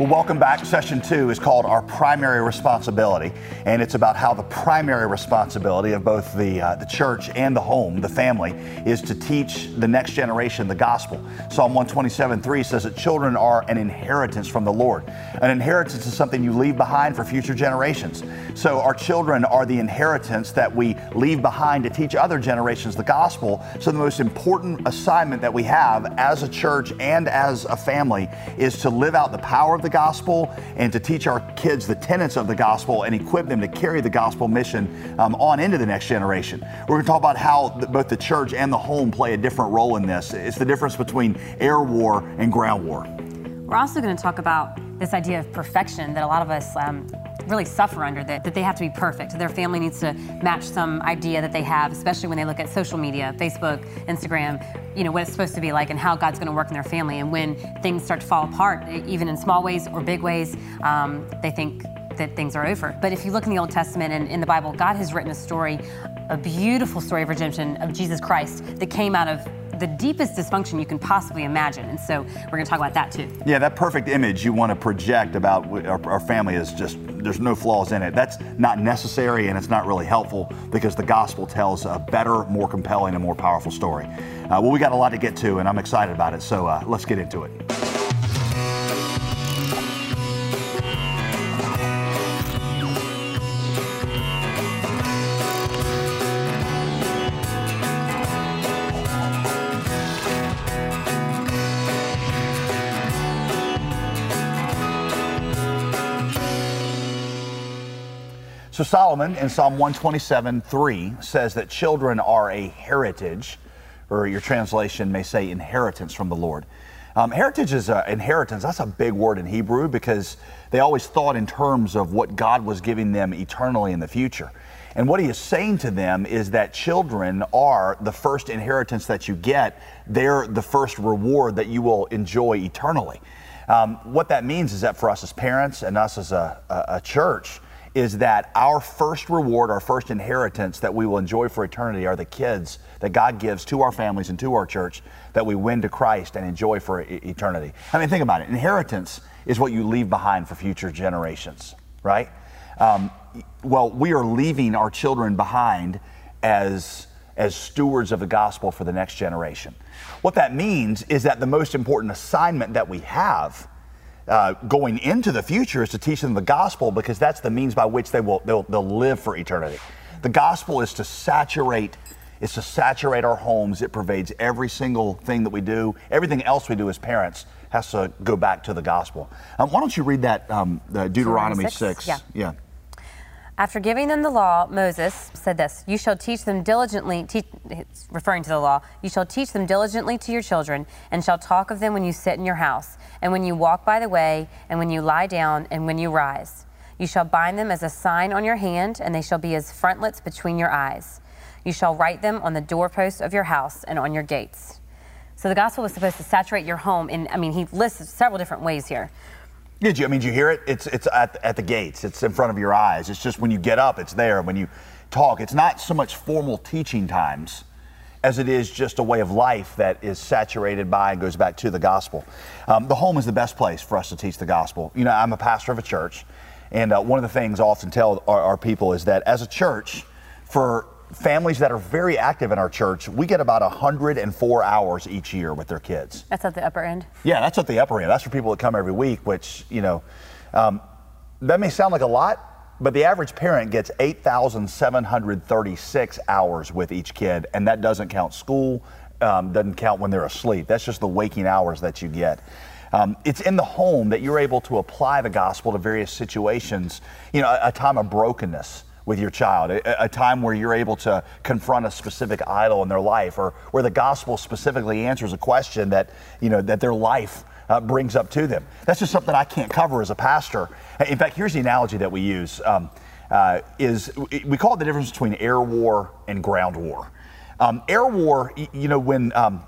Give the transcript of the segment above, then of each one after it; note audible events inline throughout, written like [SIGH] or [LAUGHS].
Well, welcome back. Session two is called Our Primary Responsibility, and it's about how the primary responsibility of both the, uh, the church and the home, the family, is to teach the next generation the gospel. Psalm 127 3 says that children are an inheritance from the Lord. An inheritance is something you leave behind for future generations. So, our children are the inheritance that we leave behind to teach other generations the gospel. So, the most important assignment that we have as a church and as a family is to live out the power the gospel and to teach our kids the tenets of the gospel and equip them to carry the gospel mission um, on into the next generation. We're going to talk about how the, both the church and the home play a different role in this. It's the difference between air war and ground war. We're also going to talk about this idea of perfection that a lot of us um, really suffer under that, that they have to be perfect. Their family needs to match some idea that they have, especially when they look at social media, Facebook, Instagram, you know, what it's supposed to be like and how God's going to work in their family. And when things start to fall apart, even in small ways or big ways, um, they think that things are over. But if you look in the Old Testament and in the Bible, God has written a story, a beautiful story of redemption of Jesus Christ that came out of the deepest dysfunction you can possibly imagine. And so we're going to talk about that too. Yeah, that perfect image you want to project about our, our, family is just, there's no flaws in it. That's not necessary and it's not really helpful because the gospel tells a better, more compelling, and more powerful story. Uh, well, we got a lot to get to and I'm excited about it. So uh, let's get into it. So Solomon in Psalm 127 3 says that children are a heritage, or your translation may say inheritance from the Lord. Um, heritage is an inheritance. That's a big word in Hebrew because they always thought in terms of what God was giving them eternally in the future. And what he is saying to them is that children are the first inheritance that you get. They're the first reward that you will enjoy eternally. Um, what that means is that for us as parents and us as a, a, a church, is that our first reward, our first inheritance that we will enjoy for eternity are the kids that God gives to our families and to our church that we win to Christ and enjoy for e- eternity. I mean, think about it. Inheritance is what you leave behind for future generations, right? Um, well, we are leaving our children behind as as stewards of the gospel for the next generation. What that means is that the most important assignment that we have uh, going into the future is to teach them the gospel because that's the means by which they will they'll, they'll live for eternity. The gospel is to saturate is to saturate our homes. It pervades every single thing that we do. Everything else we do as parents has to go back to the gospel. Um, why don't you read that um, Deuteronomy 6? 6? Yeah. yeah. After giving them the law, Moses said this You shall teach them diligently, referring to the law, you shall teach them diligently to your children, and shall talk of them when you sit in your house, and when you walk by the way, and when you lie down, and when you rise. You shall bind them as a sign on your hand, and they shall be as frontlets between your eyes. You shall write them on the doorposts of your house and on your gates. So the gospel was supposed to saturate your home. And I mean, he lists several different ways here. Did you? I mean, did you hear it? It's it's at, at the gates. It's in front of your eyes. It's just when you get up, it's there. When you talk, it's not so much formal teaching times as it is just a way of life that is saturated by and goes back to the gospel. Um, the home is the best place for us to teach the gospel. You know, I'm a pastor of a church, and uh, one of the things I often tell our, our people is that as a church, for families that are very active in our church, we get about 104 hours each year with their kids. That's at the upper end? Yeah, that's at the upper end. That's for people that come every week, which, you know, um, that may sound like a lot, but the average parent gets 8,736 hours with each kid, and that doesn't count school, um, doesn't count when they're asleep. That's just the waking hours that you get. Um, it's in the home that you're able to apply the gospel to various situations, you know, a, a time of brokenness with your child, a, a, time where you're able to confront a specific idol in their life, or where the gospel specifically answers a question that you know that their life uh, brings up to them. That's just something I can't cover as a pastor. In fact, here's the analogy that we use: um, uh, is we call it the difference between air war and ground war. Um, air war, you know, when um,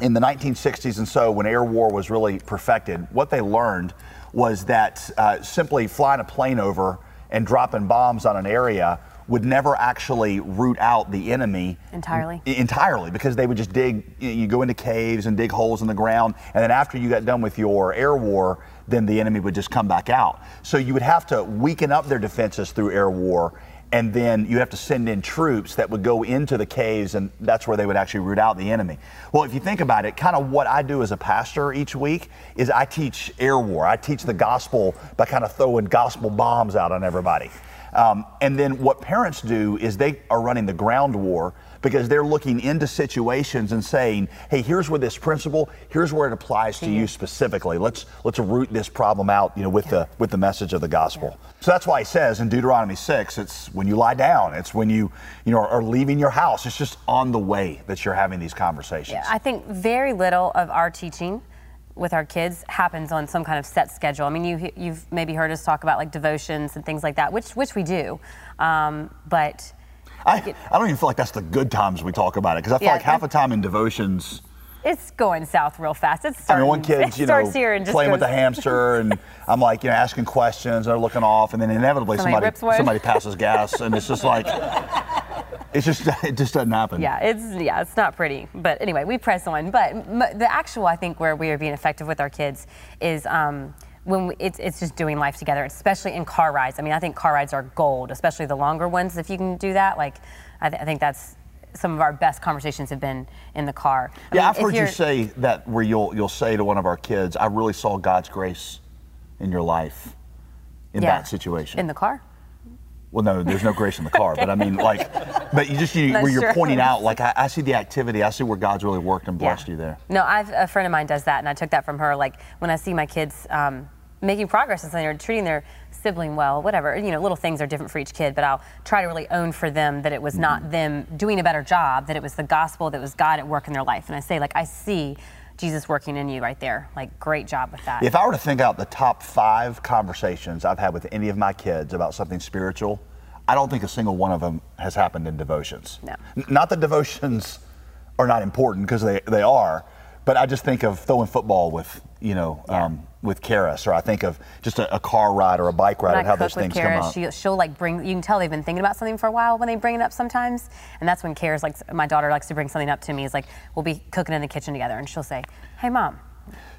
in the 1960s and so, when air war was really perfected, what they learned was that uh, simply flying a plane over and dropping bombs on an area would never actually root out the enemy Entirely. Entirely because they would just dig you go into caves and dig holes in the ground and then after you got done with your air war then the enemy would just come back out so you would have to weaken up their defenses through air war and then you have to send in troops that would go into the caves and that's where they would actually root out the enemy. Well if you think about it kind of what i do as a pastor each week is i teach air war. I teach the gospel by kind of throwing gospel bombs out on everybody. Um, and then what parents do is they are running the ground war because they're looking into situations and saying, "Hey, here's where this principle, here's where it applies to you specifically. Let's let's root this problem out, you know, with the with the message of the gospel." So that's why he says in Deuteronomy six, it's when you lie down, it's when you you know are leaving your house. It's just on the way that you're having these conversations. Yeah, I think very little of our teaching with our kids happens on some kind of set schedule. I mean, you, you've maybe heard us talk about like devotions and things like that, which which we do, um, but. I, I don't even feel like that's the good times we talk about it because I feel Yeah, like half the time in devotions, It's going south real fast. It's I mean, one kid's, you know, starts here and just playing with goes- the hamster, and [LAUGHS] I'm like, you know, asking questions, they're looking off, and then inevitably Somebody somebody somebody passes gas, and it's just like, [LAUGHS] it's just it just doesn't happen. Yeah, it's yeah, it's not pretty. But anyway, we press on. But m- the actual, I think, where we are being effective with our kids is um, when we, it's it's just doing life together, especially in car rides. I mean, I think car rides are gold, especially the longer ones. If you can do that, like, I, th- I think that's some of our best conversations have been in the car. I Yeah, mean, I've heard you say that where you'll you'll say to one of our kids, "I really saw God's grace in your life in Yeah, that situation." in the car. Well, no, there's no grace in the car, but I mean, like, but you just you, where you're sure. pointing out, like, I, I see the activity, I see where God's really worked and blessed Yeah. you there. No, I've, a friend of mine does that, and I took that from her. Like when I see my kids um, making progress in they're treating their sibling well, whatever. You know, little things are different for each kid, but I'll try to really own for them that it was Mm-hmm. not them doing a better job, that it was the gospel, that was God at work in their life. And I say, like, I see Jesus working in you right there. Like, great job with that. If I were to think out the top five conversations I've had with any of my kids about something spiritual, I don't think a single one of them has happened in devotions. No. N- Not that devotions are not important because they, they are, but I just think of throwing football with, you know, um, with Kharis, or I think of just a, a car ride or a bike ride and how those things Kara, come up. she, she'll like bring. You can tell they've been thinking about something for a while when they bring it up sometimes, and that's when Kara's like, my daughter likes to bring something up to me. Is like, we'll be cooking in the kitchen together, and she'll say, "Hey, mom,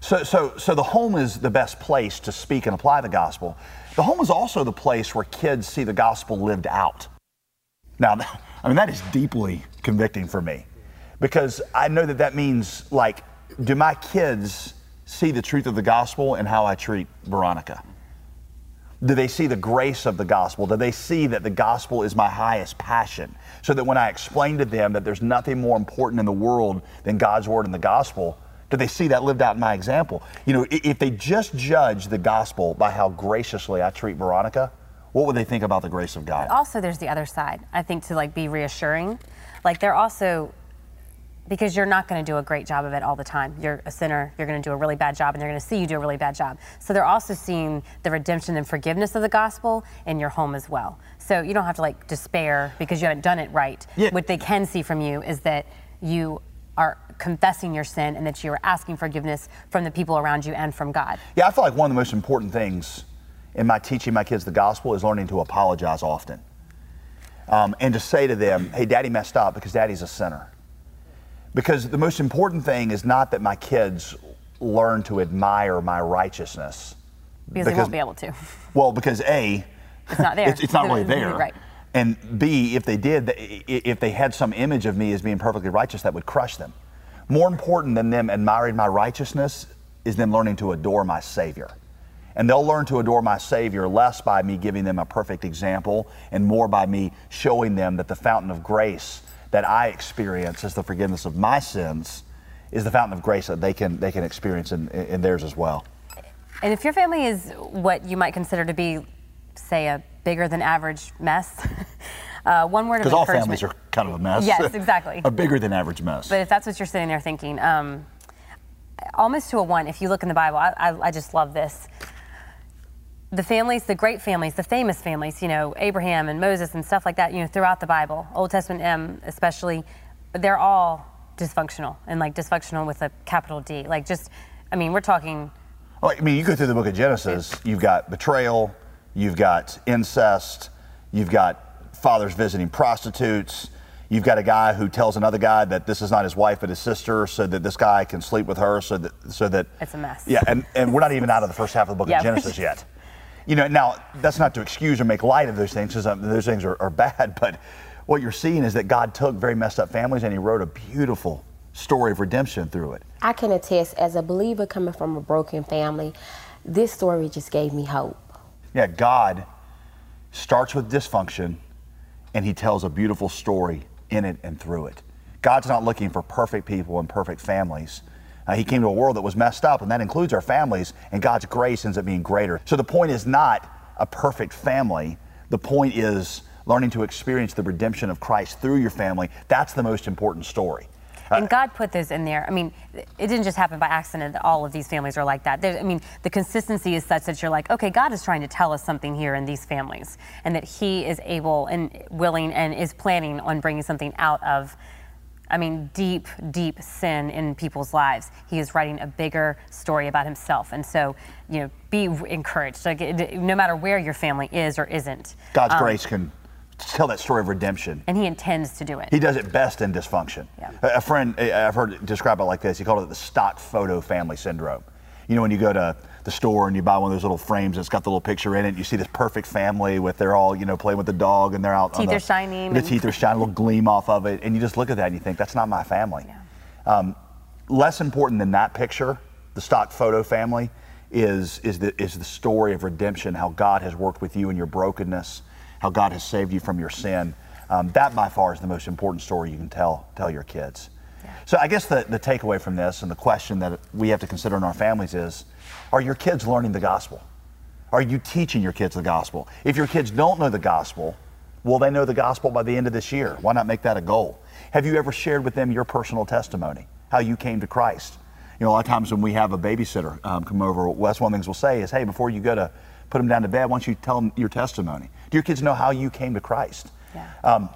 So, so, so the home is the best place to speak and apply the gospel. The home is also the place where kids see the gospel lived out. Now, [LAUGHS] I mean, that is deeply convicting for me because I know that that means, like, do my kids see the truth of the gospel in how I treat Veronica? Do they see the grace of the gospel? Do they see that the gospel is my highest passion? So that when I explain to them that there's nothing more important in the world than God's word and the gospel, do they see that lived out in my example? You know, if they just judge the gospel by how graciously I treat Veronica, what would they think about the grace of God? also there's the other side i think to like be reassuring like they're also because you're not going to do a great job of it all the time you're a sinner you're going to do a really bad job and they're going to see you do a really bad job so they're also seeing the redemption and forgiveness of the gospel in your home as well so you don't have to like despair because you haven't done it right Yeah. what they can see from you is that you are confessing your sin and that you are asking forgiveness from the people around you and from god Yeah, I feel like one of the most important things in my teaching my kids the gospel is learning to apologize often. Um, and to say to them, hey, daddy messed up because daddy's a sinner. Because the most important thing is not that my kids learn to admire my righteousness. because, they won't be able to Well, because A, [LAUGHS] It's not there. it's, it's not really there. Right. And B, if they did, if they had some image of me as being perfectly righteous, that would crush them. More important than them admiring my righteousness is them learning to adore my Savior. And they'll learn to adore my Savior less by me giving them a perfect example and more by me showing them that the fountain of grace that I experience as the forgiveness of my sins is the fountain of grace that they can, they can experience in, in theirs as well. And if your family is what you might consider to be, say, a bigger than average mess, [LAUGHS] uh, one word of encouragement. Because all families are kind of a mess. Yes, exactly. [LAUGHS] a bigger than average mess. But if that's what you're sitting there thinking, um, almost to a one, if you look in the Bible, I, I, I just love this. The families, the great families, the famous families, you know, Abraham and Moses and stuff like that, you know, throughout the Bible, Old Testament um, especially, they're all dysfunctional and like dysfunctional with a capital D. Like just, I mean, we're talking Well, I mean, you go through the book of Genesis, you've got betrayal, you've got incest, you've got father's visiting prostitutes. You've got a guy who tells another guy that this is not his wife but his sister, so that this guy can sleep with her, so that so that It's a mess. Yeah, and, and we're not even out of the first half of the book Yeah, of Genesis yet. You know, now that's not to excuse or make light of those things, because um, those things are, are [LAUGHS] bad. But what you're seeing is that God took very messed up families and He wrote a beautiful story of redemption through it. I can attest, as a believer coming from a broken family, this story just gave me hope. Yeah, God starts with dysfunction and he tells a beautiful story in it and through it. God's not looking for perfect people and perfect families. Uh, he came to a world that was messed up, and that includes our families, and God's grace ends up being greater. So the point is not a perfect family. The point is learning to experience the redemption of Christ through your family. That's the most important story. And God put this in there. I mean, it didn't just happen by accident that all of these families are like that. There, I mean, the consistency is such that you're like, okay, God is trying to tell us something here in these families, and that He is able and willing and is planning on bringing something out of. I mean, deep, deep sin in people's lives. He is writing a bigger story about himself. And so, you know, be encouraged. Like, no matter where your family is or isn't. God's um, grace can tell that story of redemption. And he intends to do it. He does it best in dysfunction. Yeah. A friend, I- I've heard it described it like this. He called it the stock photo family syndrome. You know, when you go to the store and you buy one of those little frames that's got the little picture in it, you see this perfect family with they're all, you know, playing with the dog and they're out. on Teeth the, are shining The teeth are shining, a little gleam off of it, and you just look at that and you think that's not my family. Um, less important than that picture, the stock photo family, is is the is the story of redemption. How God has worked with you in your brokenness, how God has saved you from your sin. Um, that by far is the most important story you can tell tell your kids. So I guess the, the takeaway from this and the question that we have to consider in our families is, are your kids learning the gospel? Are you teaching your kids the gospel? If your kids don't know the gospel, will they know the gospel by the end of this year? Why not make that a goal? Have you ever shared with them your personal testimony, how you came to Christ? You know, a lot of times when we have a babysitter um, come over, that's one of the things we'll say is, hey, before you go to put them down to bed, why don't you tell them your testimony? Do your kids know how you came to Christ? Yeah. Um,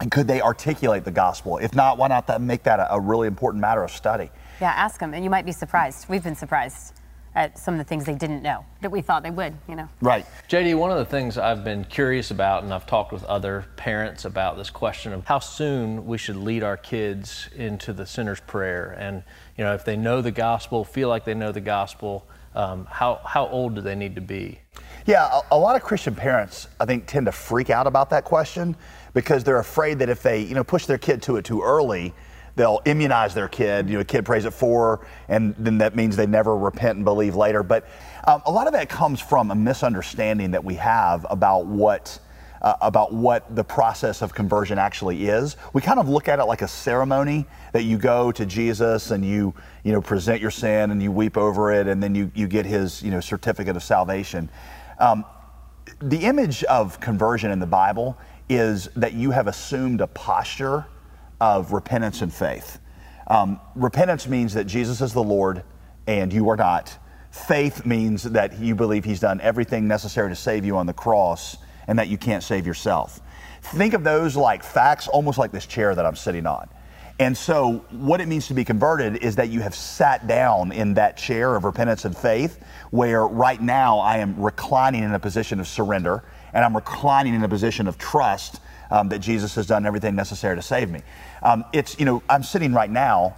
and could they articulate the gospel? If not, why not that, make that a, a really important matter of study? Yeah, ask them, and you might be surprised. We've been surprised at some of the things they didn't know that we thought they would, you know. Right. JD, one of the things I've been curious about, and I've talked with other parents about this question of how soon we should lead our kids into the sinner's prayer. And, you know, if they know the gospel, feel like they know the gospel, um, how, how old do they need to be? Yeah, a, a lot of Christian parents, I think, tend to freak out about that question because they're afraid that if they, you know, push their kid to it too early, they'll immunize their kid. You know, a kid prays at four, and then that means they never repent and believe later. But um, a lot of that comes from a misunderstanding that we have about what. Uh, about what the process of conversion actually is. We kind of look at it like a ceremony that you go to Jesus and you, you know, present your sin and you weep over it, and then you, you get his, you know, certificate of salvation. Um, the image of conversion in the Bible is that you have assumed a posture of repentance and faith. Um, repentance means that Jesus is the Lord and you are not. Faith means that you believe He's done everything necessary to save you on the cross and that you can't save yourself. Think of those like facts, almost like this chair that I'm sitting on. And so, what it means to be converted is that you have sat down in that chair of repentance and faith, where right now I am reclining in a position of surrender and I'm reclining in a position of trust um, that Jesus has done everything necessary to save me. Um, it's, you know, I'm sitting right now.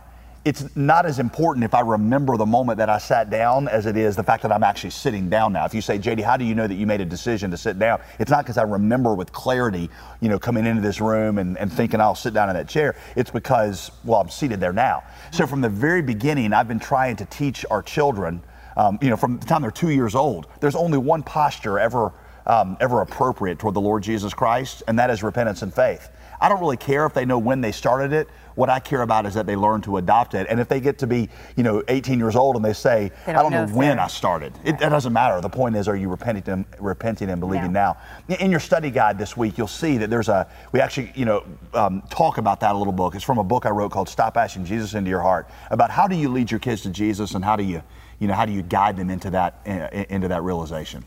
It's not as important if I remember the moment that I sat down as it is the fact that I'm actually sitting down now. If you say, JD, how do you know that you made a decision to sit down? It's not because I remember with clarity, you know, coming into this room and, and thinking I'll sit down in that chair. It's because, well, I'm seated there now. So from the very beginning, I've been trying to teach our children, um, you know, from the time they're two years old, there's only one posture ever um, ever appropriate toward the Lord Jesus Christ, and that is repentance and faith. I don't really care if they know when they started it. What I care about is that they learn to adopt it. And if they get to be, you know, 18 years old and they say, They I don't don't know know when I started, it, it doesn't matter. The point is, are you repenting and, repenting and believing now? In your study guide this week, you'll see that there's a, we actually, you know, um, talk about that a little book. It's from a book I wrote called Stop Asking Jesus Into Your Heart about how do you lead your kids to Jesus and how do you, you know, how do you guide them into that, into that realization?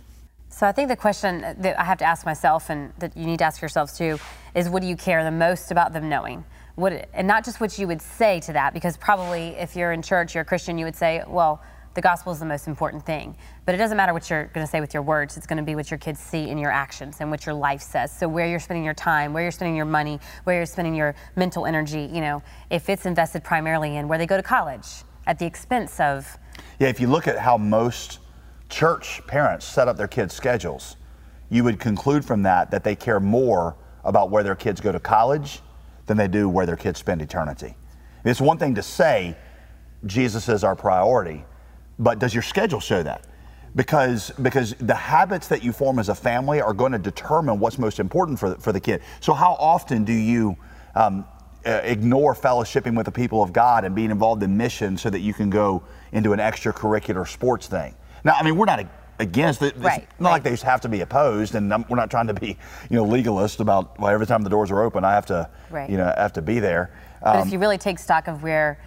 So I think the question that I have to ask myself, and that you need to ask yourselves too, is what do you care the most about them knowing? What, and not just what you would say to that, because probably if you're in church, you're a Christian, you would say, well, the gospel is the most important thing. But it doesn't matter what you're going to say with your words, it's going to be what your kids see in your actions and what your life says. So, where you're spending your time, where you're spending your money, where you're spending your mental energy, you know, if it's invested primarily in where they go to college at the expense of. Yeah, if you look at how most church parents set up their kids' schedules, you would conclude from that that they care more about where their kids go to college than they do where their kids spend eternity. It's one thing to say Jesus is our priority, but does your schedule show that? Because, because the habits that you form as a family are going to determine what's most important for the, for the kid. So, how often do you um, uh, ignore fellowshipping with the people of God and being involved in mission so that you can go into an extracurricular sports thing? Now, I mean, we're not against it. It's Right, not right. like they have to be opposed, and we're not trying to be, you know, legalist about well, every time the doors are open, I have to, Right. you know, have to be there. But Um, if you really take stock of where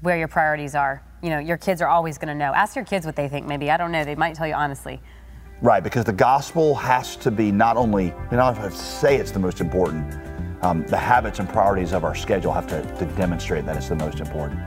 where your priorities are, you know, your kids are always going to know. Ask your kids what they think. Maybe I don't know. They might tell you honestly. Right, because the gospel has to be not only, you know, I say it's the most important, um, the habits and priorities of our schedule have to, to demonstrate that it's the most important.